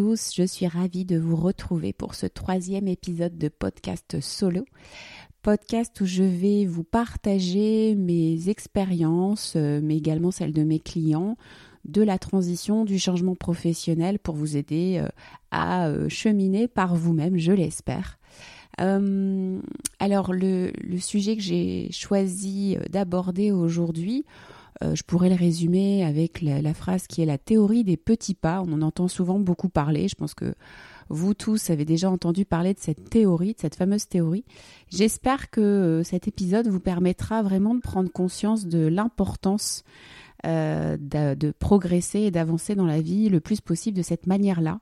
je suis ravie de vous retrouver pour ce troisième épisode de podcast solo. Podcast où je vais vous partager mes expériences, euh, mais également celles de mes clients, de la transition, du changement professionnel pour vous aider euh, à euh, cheminer par vous-même, je l'espère. alors le, sujet que j'ai choisi d'aborder aujourd'hui, euh, je pourrais le résumer avec la, phrase qui est la théorie des petits pas. On en entend souvent beaucoup parler. Je pense que vous tous avez déjà entendu parler de cette théorie, de cette fameuse théorie. J'espère que euh, cet épisode vous permettra vraiment de prendre conscience de l'importance euh, de, progresser et d'avancer dans la vie le plus possible de cette manière-là.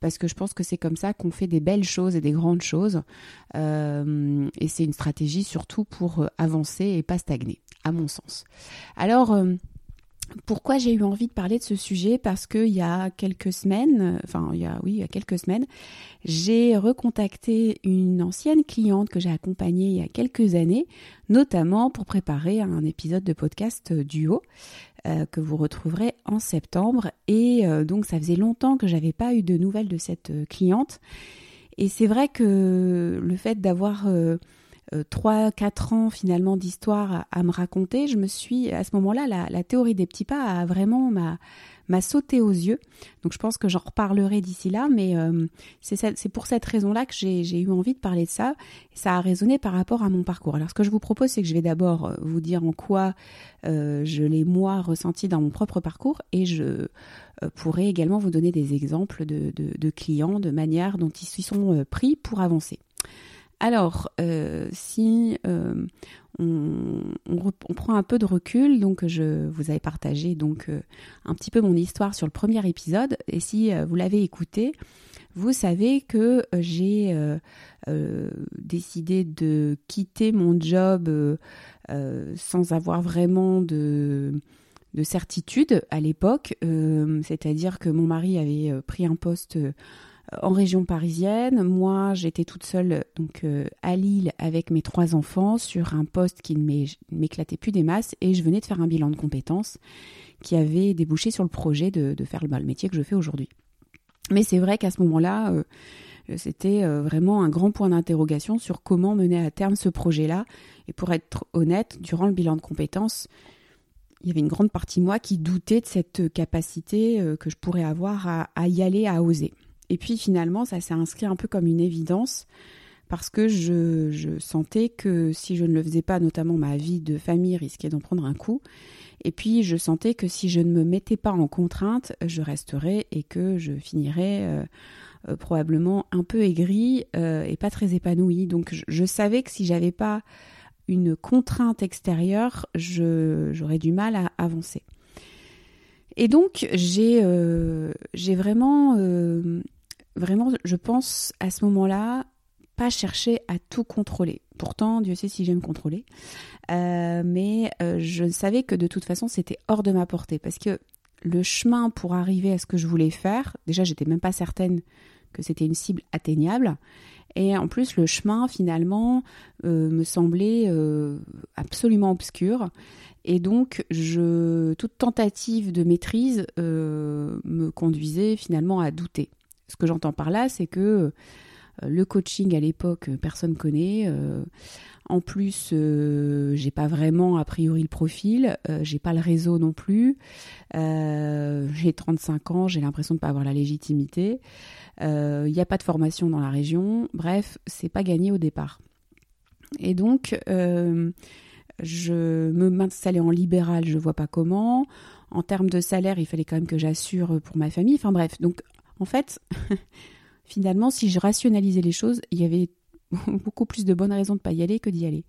Parce que je pense que c'est comme ça qu'on fait des belles choses et des grandes choses. et c'est une stratégie surtout pour avancer et pas stagner à mon sens. Alors, euh, pourquoi j'ai eu envie de parler de ce sujet? Parce qu'il y a quelques semaines, enfin, il y a, oui, il y a quelques semaines, j'ai recontacté une ancienne cliente que j'ai accompagnée il y a quelques années, notamment pour préparer un épisode de podcast duo. Euh, que vous retrouverez en septembre et euh, donc ça faisait longtemps que j'avais pas eu de nouvelles de cette cliente et c'est vrai que le fait d'avoir 3-4 euh, ans finalement d'histoire à, me raconter, je me suis, à ce moment-là, la, théorie des petits pas a vraiment m'a, m'a sauté aux yeux. Donc je pense que j'en reparlerai d'ici là, mais euh, c'est, pour cette raison-là que j'ai, eu envie de parler de ça. Ça a résonné par rapport à mon parcours. Alors ce que je vous propose, c'est que je vais d'abord euh, vous dire en quoi je l'ai moi ressenti dans mon propre parcours et je pourrai également vous donner des exemples de, de clients, de manière dont ils s'y sont pris pour avancer. Alors, euh, si euh, on, prend un peu de recul, donc je vous avais partagé donc euh, un petit peu mon histoire sur le premier épisode, et si vous l'avez écouté, vous savez que j'ai décidé de quitter mon job sans avoir vraiment de de certitude à l'époque, c'est-à-dire que mon mari avait pris un poste en région parisienne. Moi, j'étais toute seule donc euh, à Lille avec mes trois enfants sur un poste qui ne m'éclatait plus des masses et je venais de faire un bilan de compétences qui avait débouché sur le projet de, faire le, métier que je fais aujourd'hui. Mais c'est vrai qu'à ce moment-là, euh, c'était euh, vraiment un grand point d'interrogation sur comment mener à terme ce projet-là. Et pour être honnête, durant le bilan de compétences, il y avait une grande partie de moi qui doutait de cette capacité que je pourrais avoir à y aller, à oser. Et puis finalement, ça s'est inscrit un peu comme une évidence parce que je, sentais que si je ne le faisais pas, notamment ma vie de famille risquait d'en prendre un coup. Et puis je sentais que si je ne me mettais pas en contrainte, je resterais et que je finirais euh, euh, probablement un peu aigrie euh, et pas très épanouie. Donc je, savais que si j'avais pas une contrainte extérieure, j'aurais du mal à avancer. Et donc j'ai vraiment vraiment, je pense à ce moment-là, pas chercher à tout contrôler. Pourtant, Dieu sait si j'aime contrôler. Euh, mais euh, je savais que de toute façon, c'était hors de ma portée. Parce que le chemin pour arriver à ce que je voulais faire, déjà, j'étais même pas certaine que c'était une cible atteignable. Et en plus, le chemin, finalement, euh, me semblait absolument obscur. Et donc, toute tentative de maîtrise me conduisait finalement à douter. Ce que j'entends par là, c'est que euh, le coaching à l'époque, euh, personne connaît. Euh, en plus, j'ai pas vraiment a priori le profil, j'ai pas le réseau non plus. j'ai 35 ans, j'ai l'impression de pas avoir la légitimité. Il n'y a pas de formation dans la région. Bref, c'est pas gagné au départ. Et donc, je me m'installer en libéral, je vois pas comment. En termes de salaire, il fallait quand même que j'assure pour ma famille. Enfin bref, donc en fait, finalement, si je rationalisais les choses, il y avait beaucoup plus de bonnes raisons de ne pas y aller que d'y aller.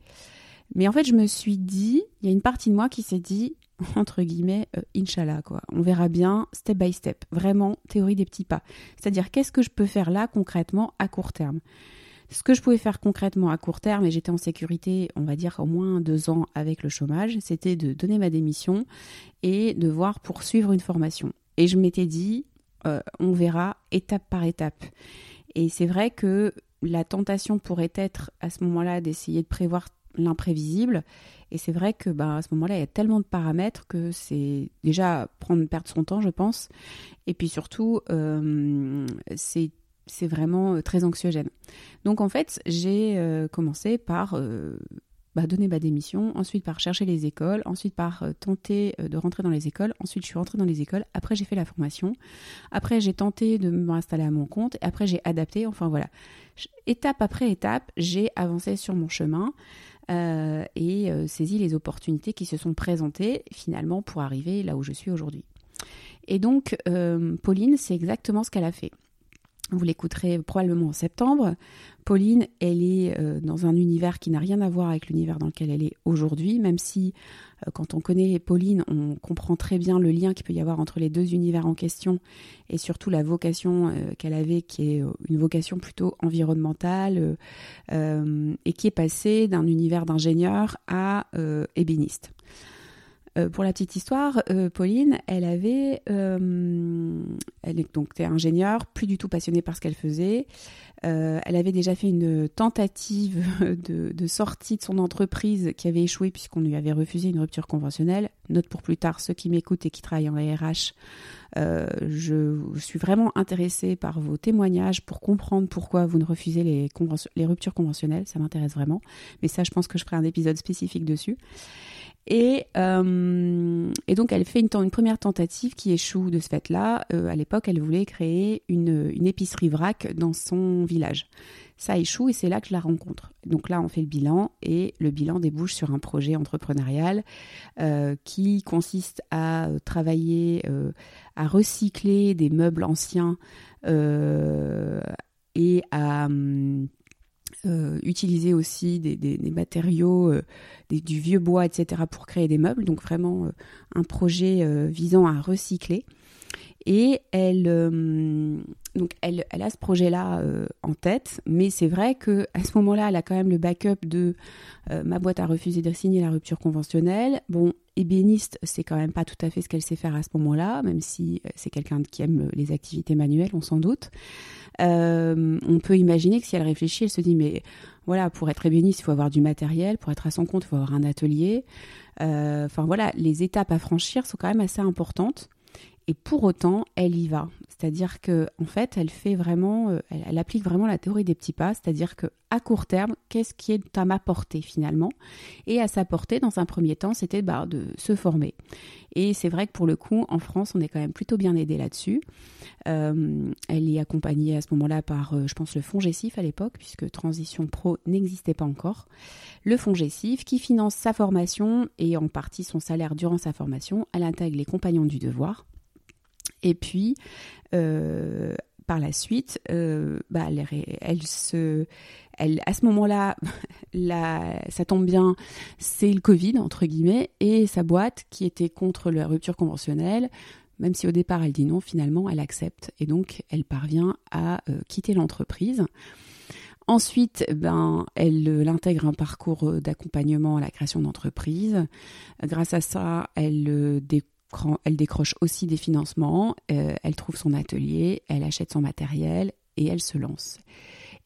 Mais en fait, je me suis dit, il y a une partie de moi qui s'est dit, entre guillemets, euh, quoi. On verra bien, step by step. Vraiment, théorie des petits pas. C'est-à-dire, qu'est-ce que je peux faire là, concrètement, à court terme? Ce que je pouvais faire concrètement à court terme, et j'étais en sécurité, on va dire, au moins deux ans avec le chômage, c'était de donner ma démission et de voir poursuivre une formation. Et je m'étais dit, euh, on verra étape par étape. Et c'est vrai que la tentation pourrait être à ce moment-là d'essayer de prévoir l'imprévisible. Et c'est vrai que bah, à ce moment-là, il y a tellement de paramètres que c'est déjà prendre perdre son temps, je pense. Et puis surtout, euh, c'est c'est vraiment très anxiogène. Donc en fait, j'ai commencé par bah, donner ma démission, ensuite par chercher les écoles, ensuite par euh, tenter euh, de rentrer dans les écoles, ensuite je suis rentrée dans les écoles, après j'ai fait la formation, après j'ai tenté de m'installer à mon compte, et après j'ai adapté, enfin voilà. Étape après étape, j'ai avancé sur mon chemin euh, et saisi les opportunités qui se sont présentées finalement pour arriver là où je suis aujourd'hui. Et donc, Pauline, c'est exactement ce qu'elle a fait. Vous l'écouterez probablement en septembre. Pauline, elle est euh, dans un univers qui n'a rien à voir avec l'univers dans lequel elle est aujourd'hui, même si euh, quand on connaît Pauline, on comprend très bien le lien qu'il peut y avoir entre les deux univers en question et surtout la vocation euh, qu'elle avait, qui est une vocation plutôt environnementale et qui est passée d'un univers d'ingénieur à ébéniste. Euh, pour la petite histoire, euh, Pauline, elle avait, euh, elle est donc ingénieure, plus du tout passionnée par ce qu'elle faisait. elle avait déjà fait une tentative de, sortie de son entreprise qui avait échoué puisqu'on lui avait refusé une rupture conventionnelle. Note pour plus tard, ceux qui m'écoutent et qui travaillent en RH, je, suis vraiment intéressée par vos témoignages pour comprendre pourquoi vous ne refusez les, les ruptures conventionnelles. Ça m'intéresse vraiment. Mais ça, je pense que je ferai un épisode spécifique dessus. Et, euh, et, donc, elle fait une, première tentative qui échoue de ce fait-là. Euh, à l'époque, elle voulait créer une, épicerie vrac dans son village. Ça échoue et c'est là que je la rencontre. Donc là, on fait le bilan et le bilan débouche sur un projet entrepreneurial euh, qui consiste à travailler, à recycler des meubles anciens et à hum, euh, utiliser aussi des, matériaux, euh, du vieux bois, etc. pour créer des meubles. Donc vraiment euh, un projet visant à recycler. Et elle, donc elle, a ce projet-là en tête, mais c'est vrai que à ce moment-là, elle a quand même le backup de ma boîte a refusé de signer la rupture conventionnelle. Bon, ébéniste, c'est quand même pas tout à fait ce qu'elle sait faire à ce moment-là, même si c'est quelqu'un qui aime les activités manuelles, on s'en doute. Euh, on peut imaginer que si elle réfléchit, elle se dit mais voilà, pour être ébéniste, il faut avoir du matériel, pour être à son compte, il faut avoir un atelier. Euh, enfin voilà, les étapes à franchir sont quand même assez importantes. Et pour autant, elle y va. C'est-à-dire que en fait, elle fait vraiment, euh, elle, applique vraiment la théorie des petits pas. C'est-à-dire que à court terme, qu'est-ce qui est à ma portée finalement? Et à sa portée, dans un premier temps, c'était bah, de se former. Et c'est vrai que pour le coup, en France, on est quand même plutôt bien aidé là-dessus. Euh, elle est accompagnée à ce moment-là par, euh, je pense, le fonds Gessif à l'époque, puisque Transition Pro n'existait pas encore. Le fonds Gessif qui finance sa formation et en partie son salaire durant sa formation. Elle intègre les compagnons du devoir. Et puis, euh, par la suite, euh, bah, elle, se, elle, à ce moment-là, ça tombe bien, c'est le Covid entre guillemets, et sa boîte qui était contre la rupture conventionnelle, même si au départ elle dit non, finalement elle accepte et donc elle parvient à euh, quitter l'entreprise. Ensuite, ben, elle, intègre un parcours d'accompagnement à la création d'entreprise. Grâce à ça, elle elle décroche aussi des financements, euh, elle trouve son atelier, elle achète son matériel et elle se lance.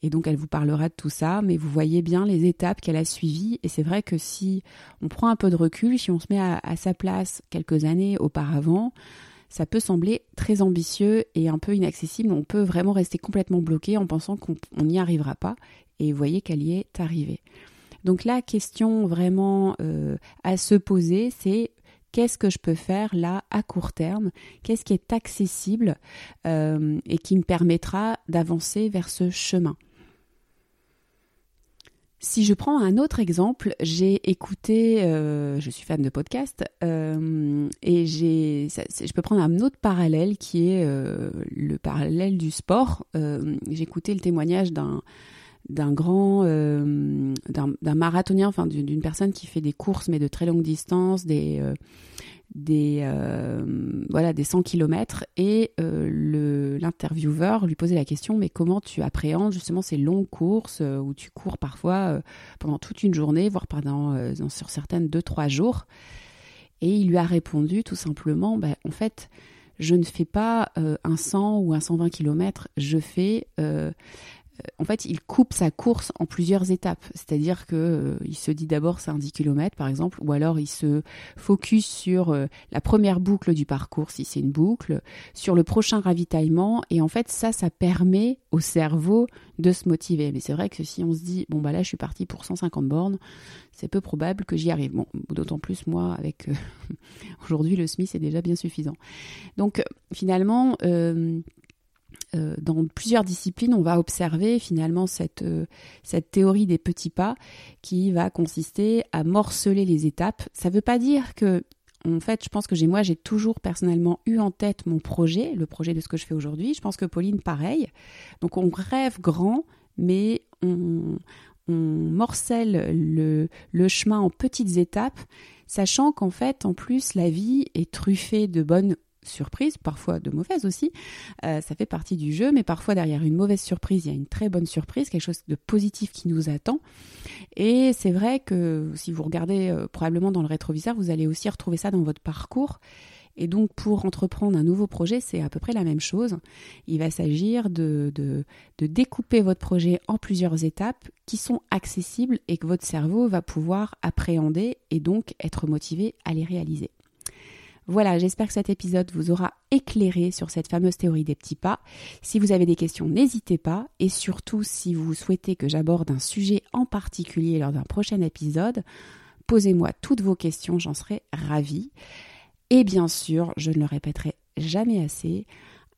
Et donc elle vous parlera de tout ça, mais vous voyez bien les étapes qu'elle a suivies. Et c'est vrai que si on prend un peu de recul, si on se met à, sa place quelques années auparavant, ça peut sembler très ambitieux et un peu inaccessible. On peut vraiment rester complètement bloqué en pensant qu'on n'y arrivera pas. Et vous voyez qu'elle y est arrivée. Donc la question vraiment euh, à se poser, c'est qu'est-ce que je peux faire là à court terme, qu'est-ce qui est accessible euh, et qui me permettra d'avancer vers ce chemin. Si je prends un autre exemple, j'ai écouté, euh, je suis fan de podcast, euh, et j'ai, je peux prendre un autre parallèle qui est le parallèle du sport. j'ai écouté le témoignage d'un d'un grand euh, d'un marathonien enfin d'une personne qui fait des courses mais de très longue distance des euh, des euh, voilà des 100 km et l'intervieweur lui posait la question mais comment tu appréhendes justement ces longues courses où tu cours parfois pendant toute une journée voire pendant sur certaines deux trois jours? Et il lui a répondu tout simplement bah, en fait je ne fais pas un 100 ou un 120 km je fais en fait, il coupe sa course en plusieurs étapes. C'est-à-dire que euh, il se dit d'abord c'est un 10 km par exemple, ou alors il se focus sur euh, la première boucle du parcours, si c'est une boucle, sur le prochain ravitaillement, et en fait ça, ça permet au cerveau de se motiver. Mais c'est vrai que si on se dit bon bah là je suis parti pour 150 bornes, c'est peu probable que j'y arrive. Bon, d'autant plus moi avec aujourd'hui le SMI c'est déjà bien suffisant. Donc finalement euh, dans plusieurs disciplines, on va observer finalement cette, euh, cette théorie des petits pas qui va consister à morceler les étapes. Ça ne veut pas dire que, en fait, je pense que j'ai moi, j'ai toujours personnellement eu en tête mon projet, le projet de ce que je fais aujourd'hui. Je pense que Pauline, pareil. Donc on rêve grand, mais on, on morcelle le, le chemin en petites étapes, sachant qu'en fait, en plus, la vie est truffée de bonnes surprise, parfois de mauvaise aussi. Euh, ça fait partie du jeu, mais parfois derrière une mauvaise surprise, il y a une très bonne surprise, quelque chose de positif qui nous attend. Et c'est vrai que si vous regardez euh, probablement dans le rétroviseur, vous allez aussi retrouver ça dans votre parcours. Et donc pour entreprendre un nouveau projet, c'est à peu près la même chose. Il va s'agir de, découper votre projet en plusieurs étapes qui sont accessibles et que votre cerveau va pouvoir appréhender et donc être motivé à les réaliser. Voilà, j'espère que cet épisode vous aura éclairé sur cette fameuse théorie des petits pas. Si vous avez des questions, n'hésitez pas. Et surtout, si vous souhaitez que j'aborde un sujet en particulier lors d'un prochain épisode, posez-moi toutes vos questions, j'en serai ravie. Et bien sûr, je ne le répéterai jamais assez,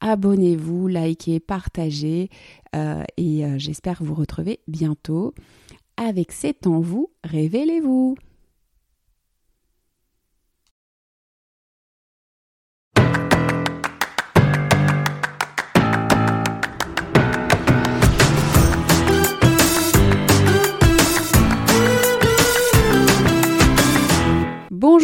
abonnez-vous, likez, partagez, euh, et euh, j'espère vous retrouver bientôt. Avec C'est en vous, révélez-vous Bonjour